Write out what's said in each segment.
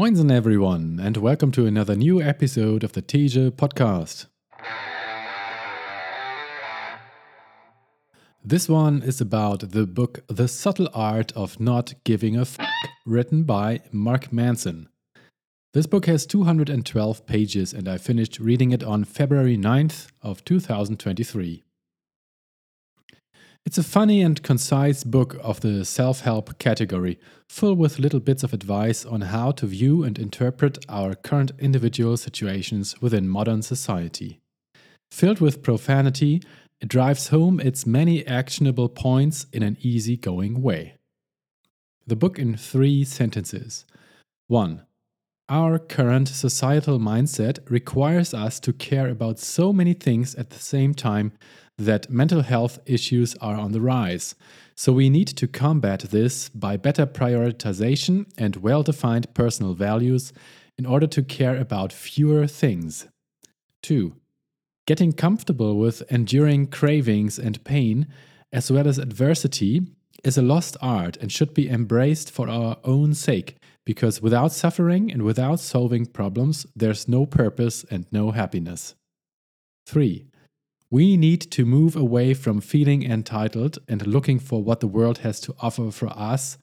Moinsen, everyone, and welcome to another new episode of the Teja podcast. This one is about the book The Subtle Art of Not Giving a F, written by Mark Manson. This book has 212 pages and I finished reading it on February 9th of 2023. It's a funny and concise book of the self help category, full with little bits of advice on how to view and interpret our current individual situations within modern society. Filled with profanity, it drives home its many actionable points in an easy-going way. The book in three sentences. 1. Our current societal mindset requires us to care about so many things at the same time that mental health issues are on the rise. So we need to combat this by better prioritization and well defined personal values in order to care about fewer things. 2. Getting comfortable with enduring cravings and pain, as well as adversity, is a lost art and should be embraced for our own sake, because without suffering and without solving problems, there's no purpose and no happiness. 3. We need to move away from feeling entitled and looking for what the world has to offer for us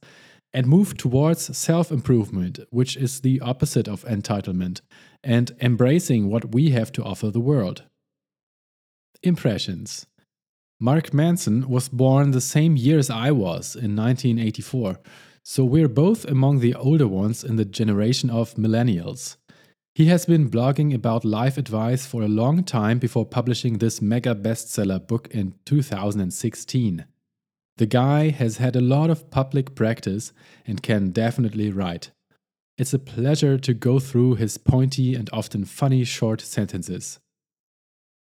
and move towards self improvement, which is the opposite of entitlement, and embracing what we have to offer the world. Impressions Mark Manson was born the same year as I was in 1984, so we're both among the older ones in the generation of millennials. He has been blogging about life advice for a long time before publishing this mega bestseller book in 2016. The guy has had a lot of public practice and can definitely write. It's a pleasure to go through his pointy and often funny short sentences.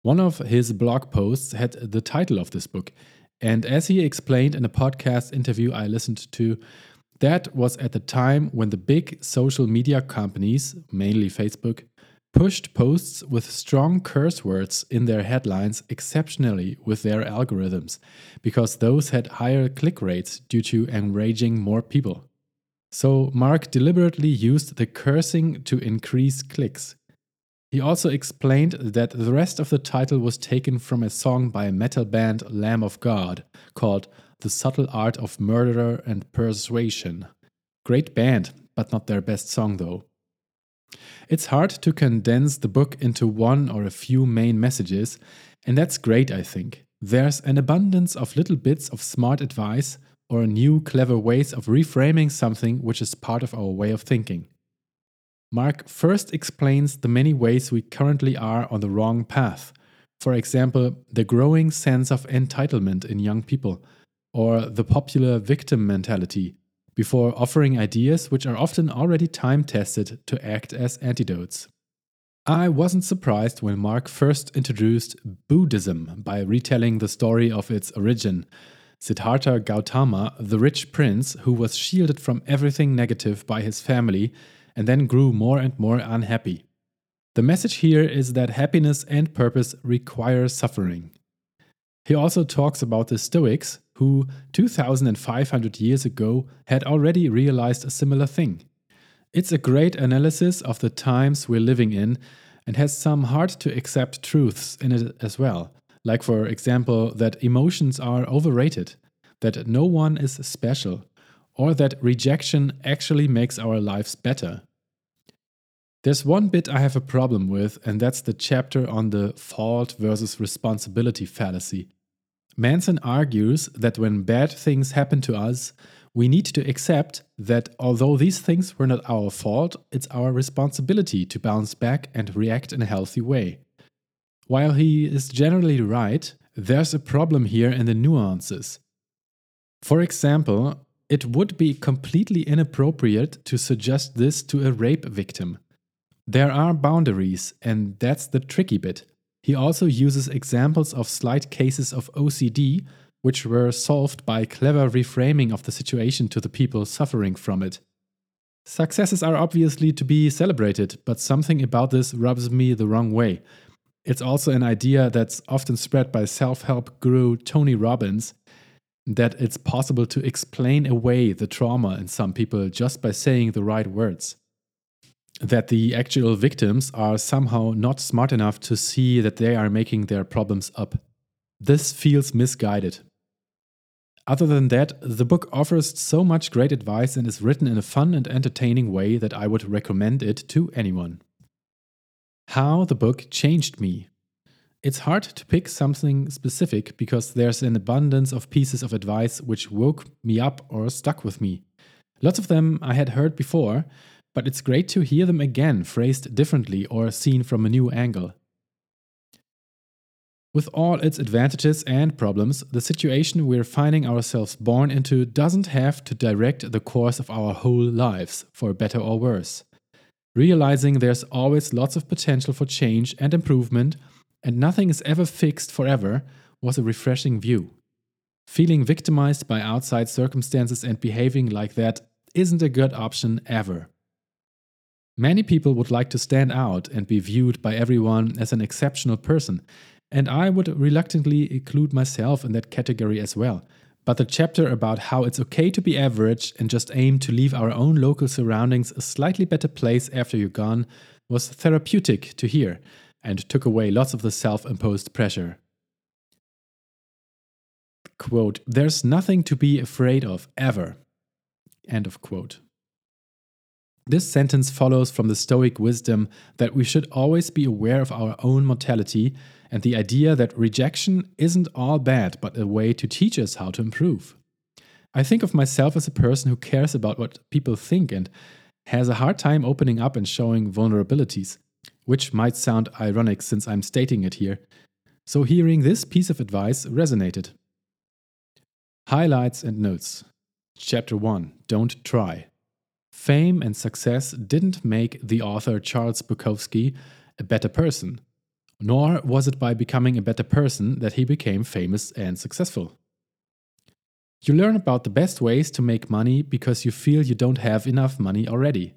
One of his blog posts had the title of this book, and as he explained in a podcast interview I listened to, that was at the time when the big social media companies, mainly Facebook, pushed posts with strong curse words in their headlines exceptionally with their algorithms, because those had higher click rates due to enraging more people. So Mark deliberately used the cursing to increase clicks. He also explained that the rest of the title was taken from a song by metal band Lamb of God called the Subtle Art of Murder and Persuasion. Great band, but not their best song though. It's hard to condense the book into one or a few main messages, and that's great, I think. There's an abundance of little bits of smart advice or new clever ways of reframing something which is part of our way of thinking. Mark first explains the many ways we currently are on the wrong path. For example, the growing sense of entitlement in young people, or the popular victim mentality, before offering ideas which are often already time tested to act as antidotes. I wasn't surprised when Mark first introduced Buddhism by retelling the story of its origin. Siddhartha Gautama, the rich prince who was shielded from everything negative by his family and then grew more and more unhappy. The message here is that happiness and purpose require suffering. He also talks about the Stoics, who 2500 years ago had already realized a similar thing. It's a great analysis of the times we're living in and has some hard to accept truths in it as well, like, for example, that emotions are overrated, that no one is special, or that rejection actually makes our lives better. There's one bit I have a problem with, and that's the chapter on the fault versus responsibility fallacy. Manson argues that when bad things happen to us, we need to accept that although these things were not our fault, it's our responsibility to bounce back and react in a healthy way. While he is generally right, there's a problem here in the nuances. For example, it would be completely inappropriate to suggest this to a rape victim. There are boundaries, and that's the tricky bit. He also uses examples of slight cases of OCD, which were solved by clever reframing of the situation to the people suffering from it. Successes are obviously to be celebrated, but something about this rubs me the wrong way. It's also an idea that's often spread by self help guru Tony Robbins that it's possible to explain away the trauma in some people just by saying the right words. That the actual victims are somehow not smart enough to see that they are making their problems up. This feels misguided. Other than that, the book offers so much great advice and is written in a fun and entertaining way that I would recommend it to anyone. How the book changed me. It's hard to pick something specific because there's an abundance of pieces of advice which woke me up or stuck with me. Lots of them I had heard before, but it's great to hear them again phrased differently or seen from a new angle. With all its advantages and problems, the situation we're finding ourselves born into doesn't have to direct the course of our whole lives, for better or worse. Realizing there's always lots of potential for change and improvement, and nothing is ever fixed forever, was a refreshing view. Feeling victimized by outside circumstances and behaving like that isn't a good option ever. Many people would like to stand out and be viewed by everyone as an exceptional person, and I would reluctantly include myself in that category as well. But the chapter about how it's okay to be average and just aim to leave our own local surroundings a slightly better place after you're gone was therapeutic to hear and took away lots of the self imposed pressure. Quote, There's nothing to be afraid of, ever. End of quote. This sentence follows from the Stoic wisdom that we should always be aware of our own mortality and the idea that rejection isn't all bad, but a way to teach us how to improve. I think of myself as a person who cares about what people think and has a hard time opening up and showing vulnerabilities, which might sound ironic since I'm stating it here. So, hearing this piece of advice resonated. Highlights and notes. Chapter 1 Don't Try. Fame and success didn't make the author Charles Bukowski a better person, nor was it by becoming a better person that he became famous and successful. You learn about the best ways to make money because you feel you don't have enough money already.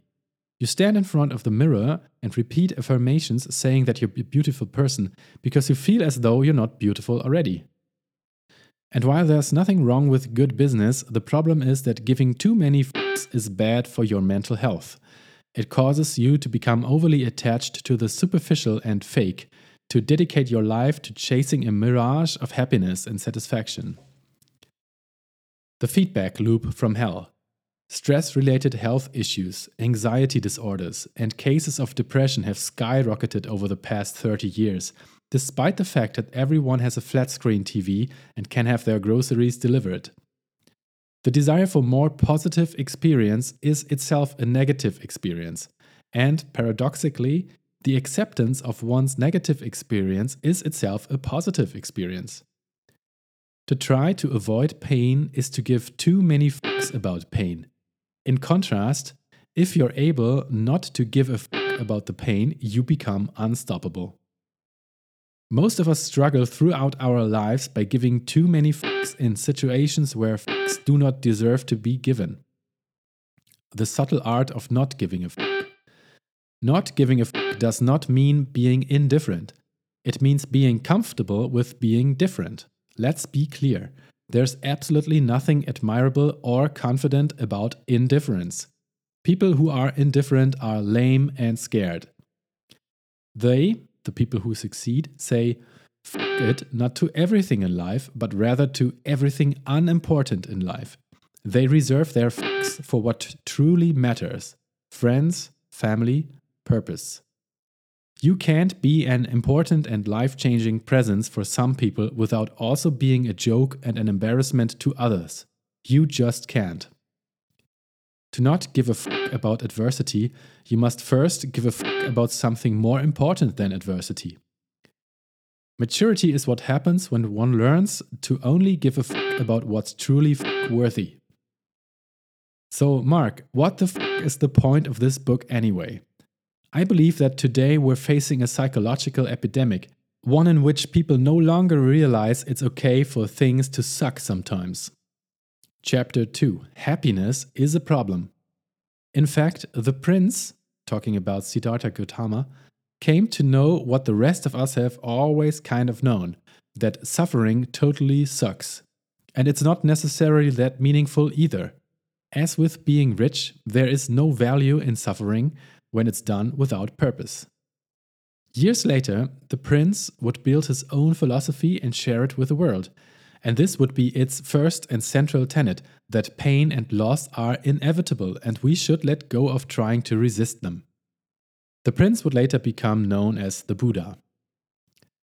You stand in front of the mirror and repeat affirmations saying that you're a beautiful person because you feel as though you're not beautiful already. And while there's nothing wrong with good business, the problem is that giving too many f***s is bad for your mental health. It causes you to become overly attached to the superficial and fake, to dedicate your life to chasing a mirage of happiness and satisfaction. The feedback loop from hell. Stress related health issues, anxiety disorders, and cases of depression have skyrocketed over the past 30 years, despite the fact that everyone has a flat screen TV and can have their groceries delivered. The desire for more positive experience is itself a negative experience, and paradoxically, the acceptance of one's negative experience is itself a positive experience. To try to avoid pain is to give too many fucks about pain. In contrast, if you're able not to give a about the pain, you become unstoppable. Most of us struggle throughout our lives by giving too many fucks in situations where fucks do not deserve to be given. The subtle art of not giving a fuck. Not giving a fuck does not mean being indifferent. It means being comfortable with being different. Let's be clear. There's absolutely nothing admirable or confident about indifference. People who are indifferent are lame and scared. They, the people who succeed, say, it not to everything in life, but rather to everything unimportant in life. They reserve their fucks for what truly matters friends, family, purpose. You can't be an important and life changing presence for some people without also being a joke and an embarrassment to others. You just can't. To not give a fuck about adversity, you must first give a fuck about something more important than adversity. Maturity is what happens when one learns to only give a fuck about what's truly fuck worthy. So, Mark, what the fuck is the point of this book anyway? I believe that today we're facing a psychological epidemic, one in which people no longer realize it's okay for things to suck sometimes. Chapter 2 Happiness is a problem. In fact, the prince, talking about Siddhartha Gautama, came to know what the rest of us have always kind of known that suffering totally sucks. And it's not necessarily that meaningful either. As with being rich, there is no value in suffering, when it's done without purpose. Years later, the prince would build his own philosophy and share it with the world. And this would be its first and central tenet that pain and loss are inevitable and we should let go of trying to resist them. The prince would later become known as the Buddha.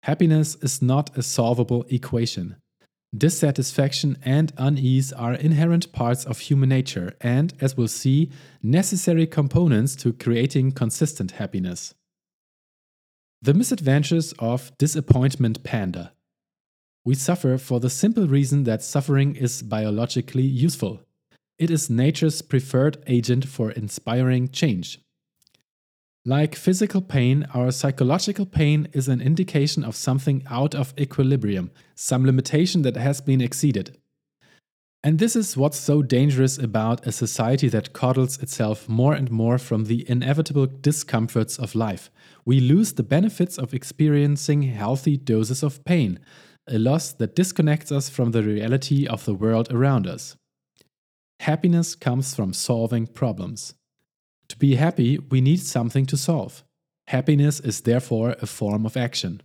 Happiness is not a solvable equation. Dissatisfaction and unease are inherent parts of human nature and, as we'll see, necessary components to creating consistent happiness. The misadventures of disappointment panda. We suffer for the simple reason that suffering is biologically useful. It is nature's preferred agent for inspiring change. Like physical pain, our psychological pain is an indication of something out of equilibrium, some limitation that has been exceeded. And this is what's so dangerous about a society that coddles itself more and more from the inevitable discomforts of life. We lose the benefits of experiencing healthy doses of pain, a loss that disconnects us from the reality of the world around us. Happiness comes from solving problems. To be happy, we need something to solve. Happiness is therefore a form of action.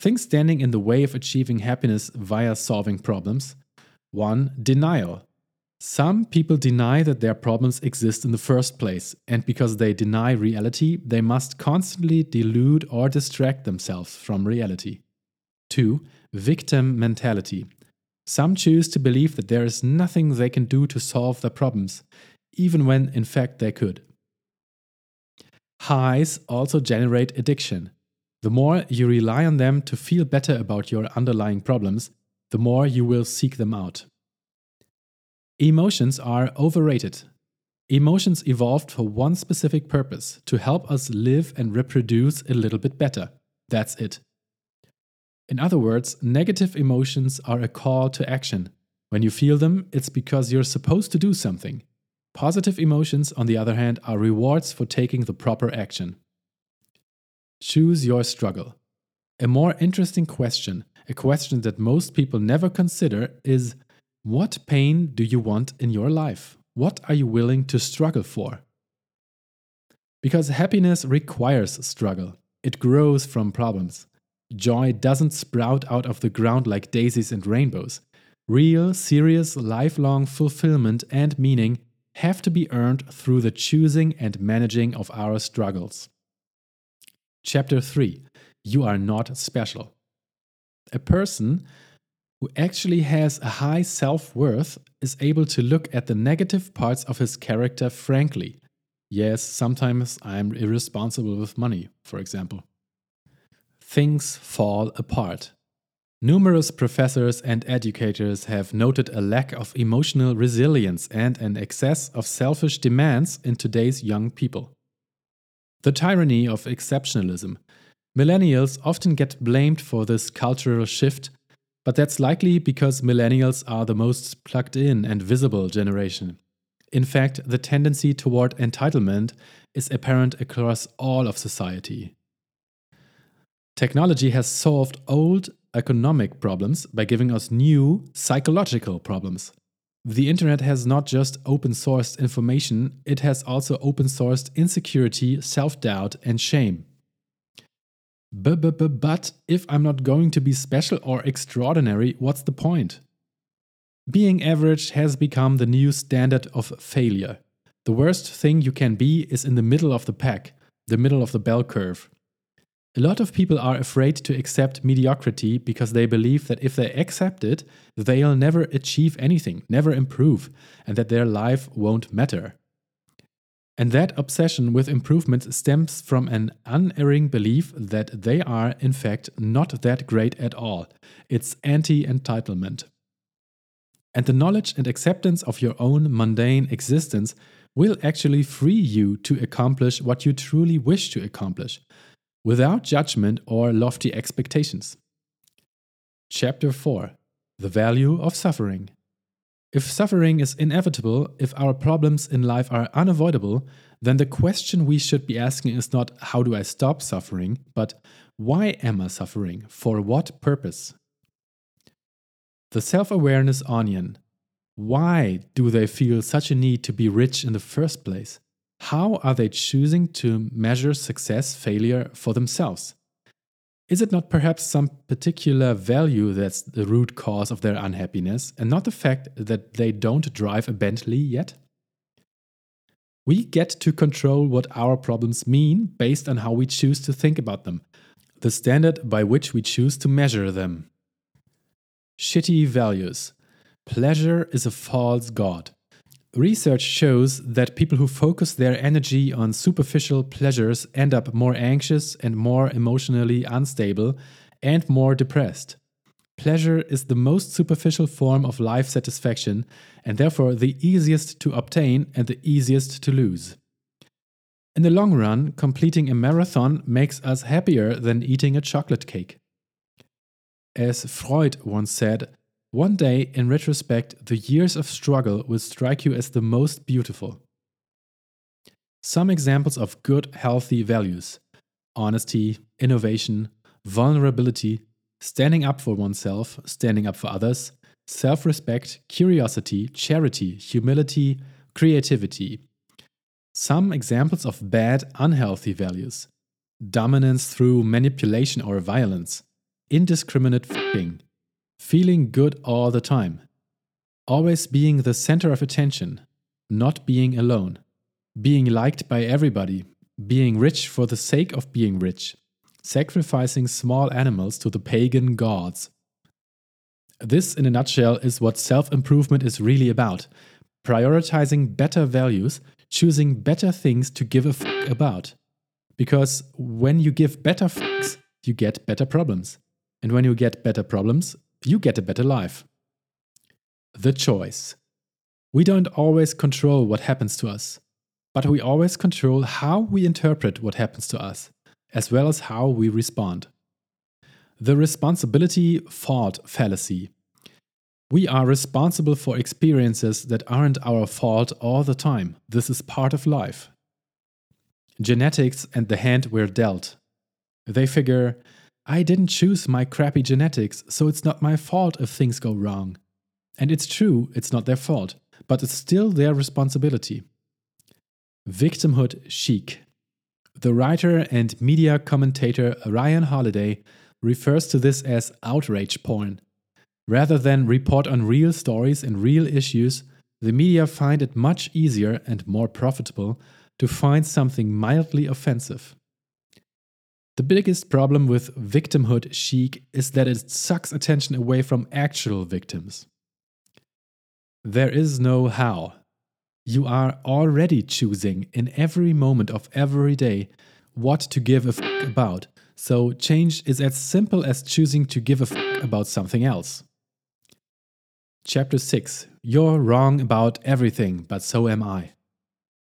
Things standing in the way of achieving happiness via solving problems 1. Denial. Some people deny that their problems exist in the first place, and because they deny reality, they must constantly delude or distract themselves from reality. 2. Victim mentality. Some choose to believe that there is nothing they can do to solve their problems, even when in fact they could. Highs also generate addiction. The more you rely on them to feel better about your underlying problems, the more you will seek them out. Emotions are overrated. Emotions evolved for one specific purpose to help us live and reproduce a little bit better. That's it. In other words, negative emotions are a call to action. When you feel them, it's because you're supposed to do something. Positive emotions, on the other hand, are rewards for taking the proper action. Choose your struggle. A more interesting question, a question that most people never consider, is what pain do you want in your life? What are you willing to struggle for? Because happiness requires struggle, it grows from problems. Joy doesn't sprout out of the ground like daisies and rainbows. Real, serious, lifelong fulfillment and meaning have to be earned through the choosing and managing of our struggles. Chapter 3 You are not special. A person who actually has a high self worth is able to look at the negative parts of his character frankly. Yes, sometimes I'm irresponsible with money, for example. Things fall apart. Numerous professors and educators have noted a lack of emotional resilience and an excess of selfish demands in today's young people. The tyranny of exceptionalism. Millennials often get blamed for this cultural shift, but that's likely because millennials are the most plugged in and visible generation. In fact, the tendency toward entitlement is apparent across all of society. Technology has solved old economic problems by giving us new psychological problems. The internet has not just open sourced information, it has also open sourced insecurity, self doubt, and shame. But if I'm not going to be special or extraordinary, what's the point? Being average has become the new standard of failure. The worst thing you can be is in the middle of the pack, the middle of the bell curve. A lot of people are afraid to accept mediocrity because they believe that if they accept it, they'll never achieve anything, never improve, and that their life won't matter. And that obsession with improvement stems from an unerring belief that they are, in fact, not that great at all. It's anti entitlement. And the knowledge and acceptance of your own mundane existence will actually free you to accomplish what you truly wish to accomplish without judgment or lofty expectations. Chapter 4 The Value of Suffering. If suffering is inevitable, if our problems in life are unavoidable, then the question we should be asking is not how do I stop suffering, but why am I suffering? For what purpose? The self awareness onion. Why do they feel such a need to be rich in the first place? How are they choosing to measure success, failure for themselves? Is it not perhaps some particular value that's the root cause of their unhappiness and not the fact that they don't drive a Bentley yet? We get to control what our problems mean based on how we choose to think about them, the standard by which we choose to measure them. Shitty values. Pleasure is a false god. Research shows that people who focus their energy on superficial pleasures end up more anxious and more emotionally unstable and more depressed. Pleasure is the most superficial form of life satisfaction and therefore the easiest to obtain and the easiest to lose. In the long run, completing a marathon makes us happier than eating a chocolate cake. As Freud once said, one day, in retrospect, the years of struggle will strike you as the most beautiful. Some examples of good, healthy values honesty, innovation, vulnerability, standing up for oneself, standing up for others, self respect, curiosity, charity, humility, creativity. Some examples of bad, unhealthy values dominance through manipulation or violence, indiscriminate f***ing, Feeling good all the time. Always being the center of attention. Not being alone. Being liked by everybody. Being rich for the sake of being rich. Sacrificing small animals to the pagan gods. This, in a nutshell, is what self improvement is really about prioritizing better values, choosing better things to give a fuck about. Because when you give better fucks, you get better problems. And when you get better problems, you get a better life. The choice. We don't always control what happens to us, but we always control how we interpret what happens to us, as well as how we respond. The responsibility fault fallacy. We are responsible for experiences that aren't our fault all the time. This is part of life. Genetics and the hand we're dealt. They figure I didn't choose my crappy genetics, so it's not my fault if things go wrong. And it's true, it's not their fault, but it's still their responsibility. Victimhood chic. The writer and media commentator Ryan Holiday refers to this as outrage porn. Rather than report on real stories and real issues, the media find it much easier and more profitable to find something mildly offensive. The biggest problem with victimhood chic is that it sucks attention away from actual victims. There is no how. You are already choosing in every moment of every day what to give a fuck about, so change is as simple as choosing to give a fuck about something else. Chapter 6 You're wrong about everything, but so am I.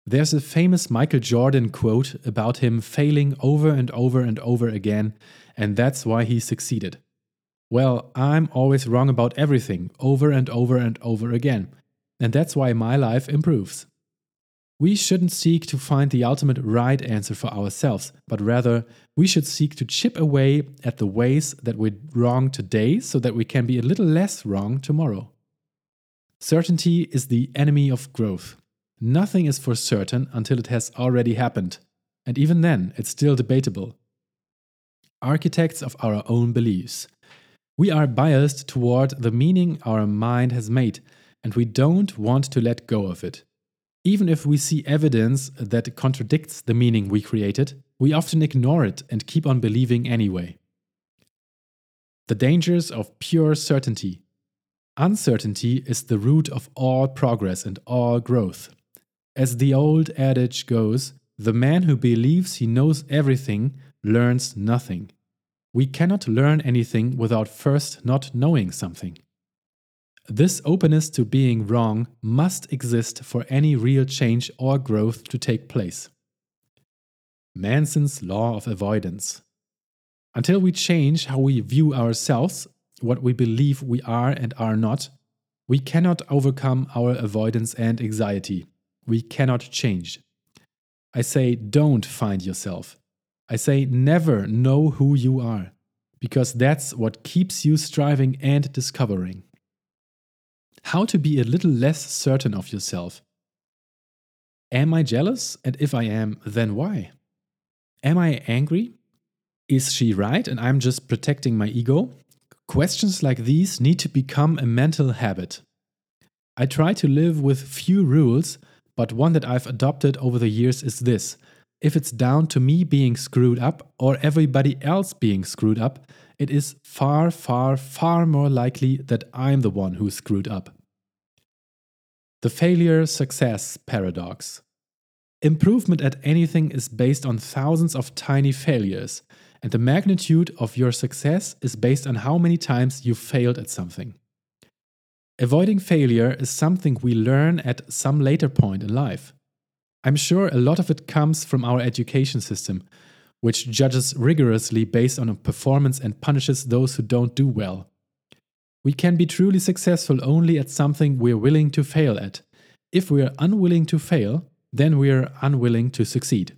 There's a famous Michael Jordan quote about him failing over and over and over again, and that's why he succeeded. Well, I'm always wrong about everything, over and over and over again, and that's why my life improves. We shouldn't seek to find the ultimate right answer for ourselves, but rather, we should seek to chip away at the ways that we're wrong today so that we can be a little less wrong tomorrow. Certainty is the enemy of growth. Nothing is for certain until it has already happened, and even then, it's still debatable. Architects of our own beliefs. We are biased toward the meaning our mind has made, and we don't want to let go of it. Even if we see evidence that contradicts the meaning we created, we often ignore it and keep on believing anyway. The dangers of pure certainty. Uncertainty is the root of all progress and all growth. As the old adage goes, the man who believes he knows everything learns nothing. We cannot learn anything without first not knowing something. This openness to being wrong must exist for any real change or growth to take place. Manson's Law of Avoidance. Until we change how we view ourselves, what we believe we are and are not, we cannot overcome our avoidance and anxiety we cannot change. I say, don't find yourself. I say, never know who you are, because that's what keeps you striving and discovering. How to be a little less certain of yourself. Am I jealous? And if I am, then why? Am I angry? Is she right and I'm just protecting my ego? Questions like these need to become a mental habit. I try to live with few rules, but one that I've adopted over the years is this if it's down to me being screwed up or everybody else being screwed up, it is far, far, far more likely that I'm the one who's screwed up. The failure success paradox. Improvement at anything is based on thousands of tiny failures, and the magnitude of your success is based on how many times you failed at something. Avoiding failure is something we learn at some later point in life. I'm sure a lot of it comes from our education system, which judges rigorously based on performance and punishes those who don't do well. We can be truly successful only at something we're willing to fail at. If we're unwilling to fail, then we're unwilling to succeed.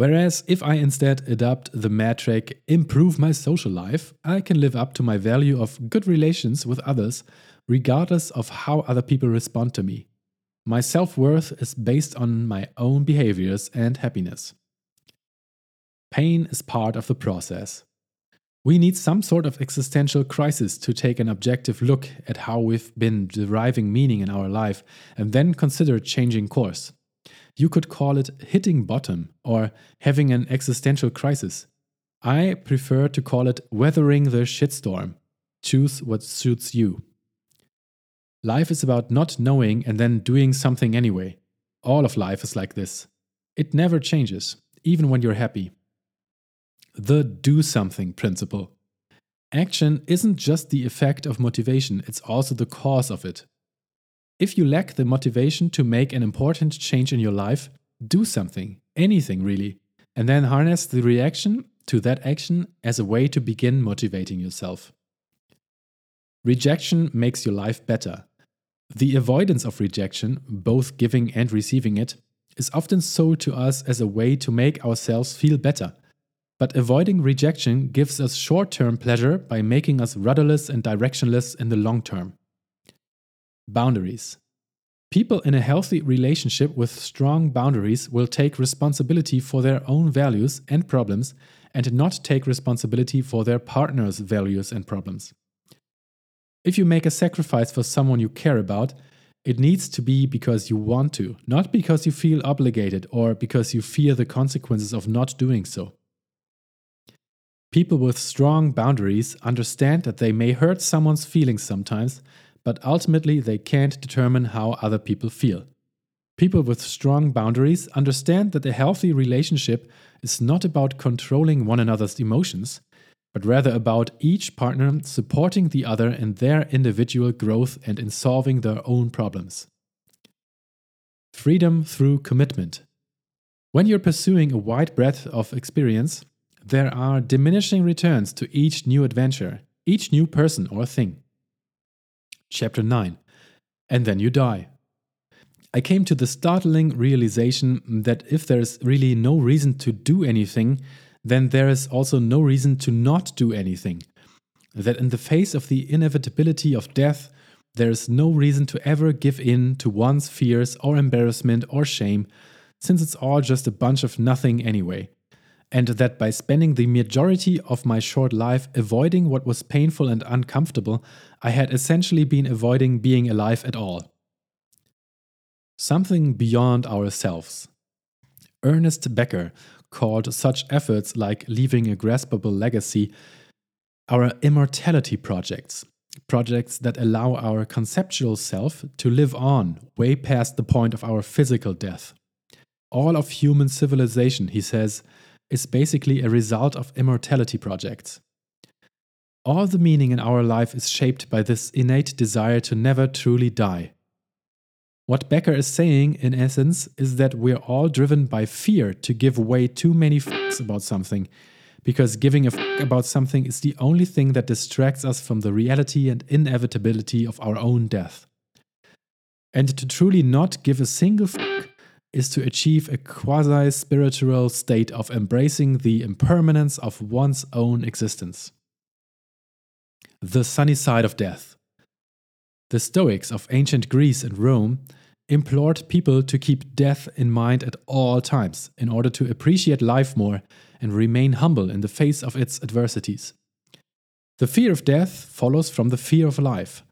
Whereas if I instead adopt the metric improve my social life, I can live up to my value of good relations with others, regardless of how other people respond to me. My self worth is based on my own behaviors and happiness. Pain is part of the process. We need some sort of existential crisis to take an objective look at how we've been deriving meaning in our life and then consider changing course. You could call it hitting bottom or having an existential crisis. I prefer to call it weathering the shitstorm. Choose what suits you. Life is about not knowing and then doing something anyway. All of life is like this. It never changes, even when you're happy the do something principle. Action isn't just the effect of motivation, it's also the cause of it. If you lack the motivation to make an important change in your life, do something, anything really, and then harness the reaction to that action as a way to begin motivating yourself. Rejection makes your life better. The avoidance of rejection, both giving and receiving it, is often sold to us as a way to make ourselves feel better but avoiding rejection gives us short term pleasure by making us rudderless and directionless in the long term. Boundaries. People in a healthy relationship with strong boundaries will take responsibility for their own values and problems and not take responsibility for their partner's values and problems. If you make a sacrifice for someone you care about, it needs to be because you want to, not because you feel obligated or because you fear the consequences of not doing so. People with strong boundaries understand that they may hurt someone's feelings sometimes, but ultimately they can't determine how other people feel. People with strong boundaries understand that a healthy relationship is not about controlling one another's emotions, but rather about each partner supporting the other in their individual growth and in solving their own problems. Freedom through commitment. When you're pursuing a wide breadth of experience, there are diminishing returns to each new adventure, each new person or thing. Chapter 9 And then you die. I came to the startling realization that if there's really no reason to do anything, then there is also no reason to not do anything. That in the face of the inevitability of death, there is no reason to ever give in to one's fears or embarrassment or shame, since it's all just a bunch of nothing anyway and that by spending the majority of my short life avoiding what was painful and uncomfortable, I had essentially been avoiding being alive at all. Something beyond ourselves. Ernest Becker called such efforts like leaving a graspable legacy our immortality projects, projects that allow our conceptual self to live on way past the point of our physical death. All of human civilization, he says, is basically a result of immortality projects. All the meaning in our life is shaped by this innate desire to never truly die. What Becker is saying, in essence, is that we're all driven by fear to give away too many fucks about something, because giving a fuck about something is the only thing that distracts us from the reality and inevitability of our own death. And to truly not give a single fuck is to achieve a quasi spiritual state of embracing the impermanence of one's own existence. The sunny side of death. The Stoics of ancient Greece and Rome implored people to keep death in mind at all times in order to appreciate life more and remain humble in the face of its adversities. The fear of death follows from the fear of life.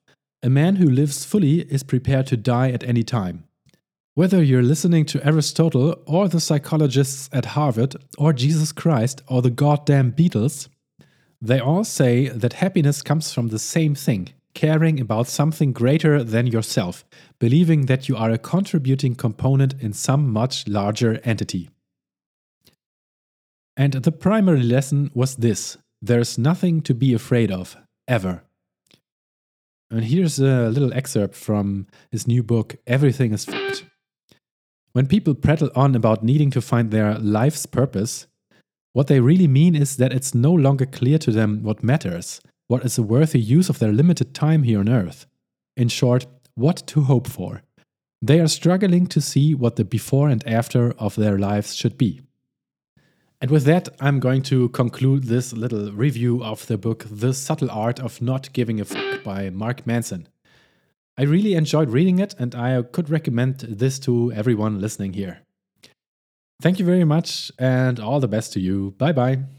A man who lives fully is prepared to die at any time. Whether you're listening to Aristotle or the psychologists at Harvard or Jesus Christ or the goddamn Beatles, they all say that happiness comes from the same thing caring about something greater than yourself, believing that you are a contributing component in some much larger entity. And the primary lesson was this there's nothing to be afraid of, ever. And here's a little excerpt from his new book, Everything is Fucked. When people prattle on about needing to find their life's purpose, what they really mean is that it's no longer clear to them what matters, what is a worthy use of their limited time here on Earth. In short, what to hope for. They are struggling to see what the before and after of their lives should be. And with that, I'm going to conclude this little review of the book The Subtle Art of Not Giving a Fuck by Mark Manson. I really enjoyed reading it, and I could recommend this to everyone listening here. Thank you very much, and all the best to you. Bye bye.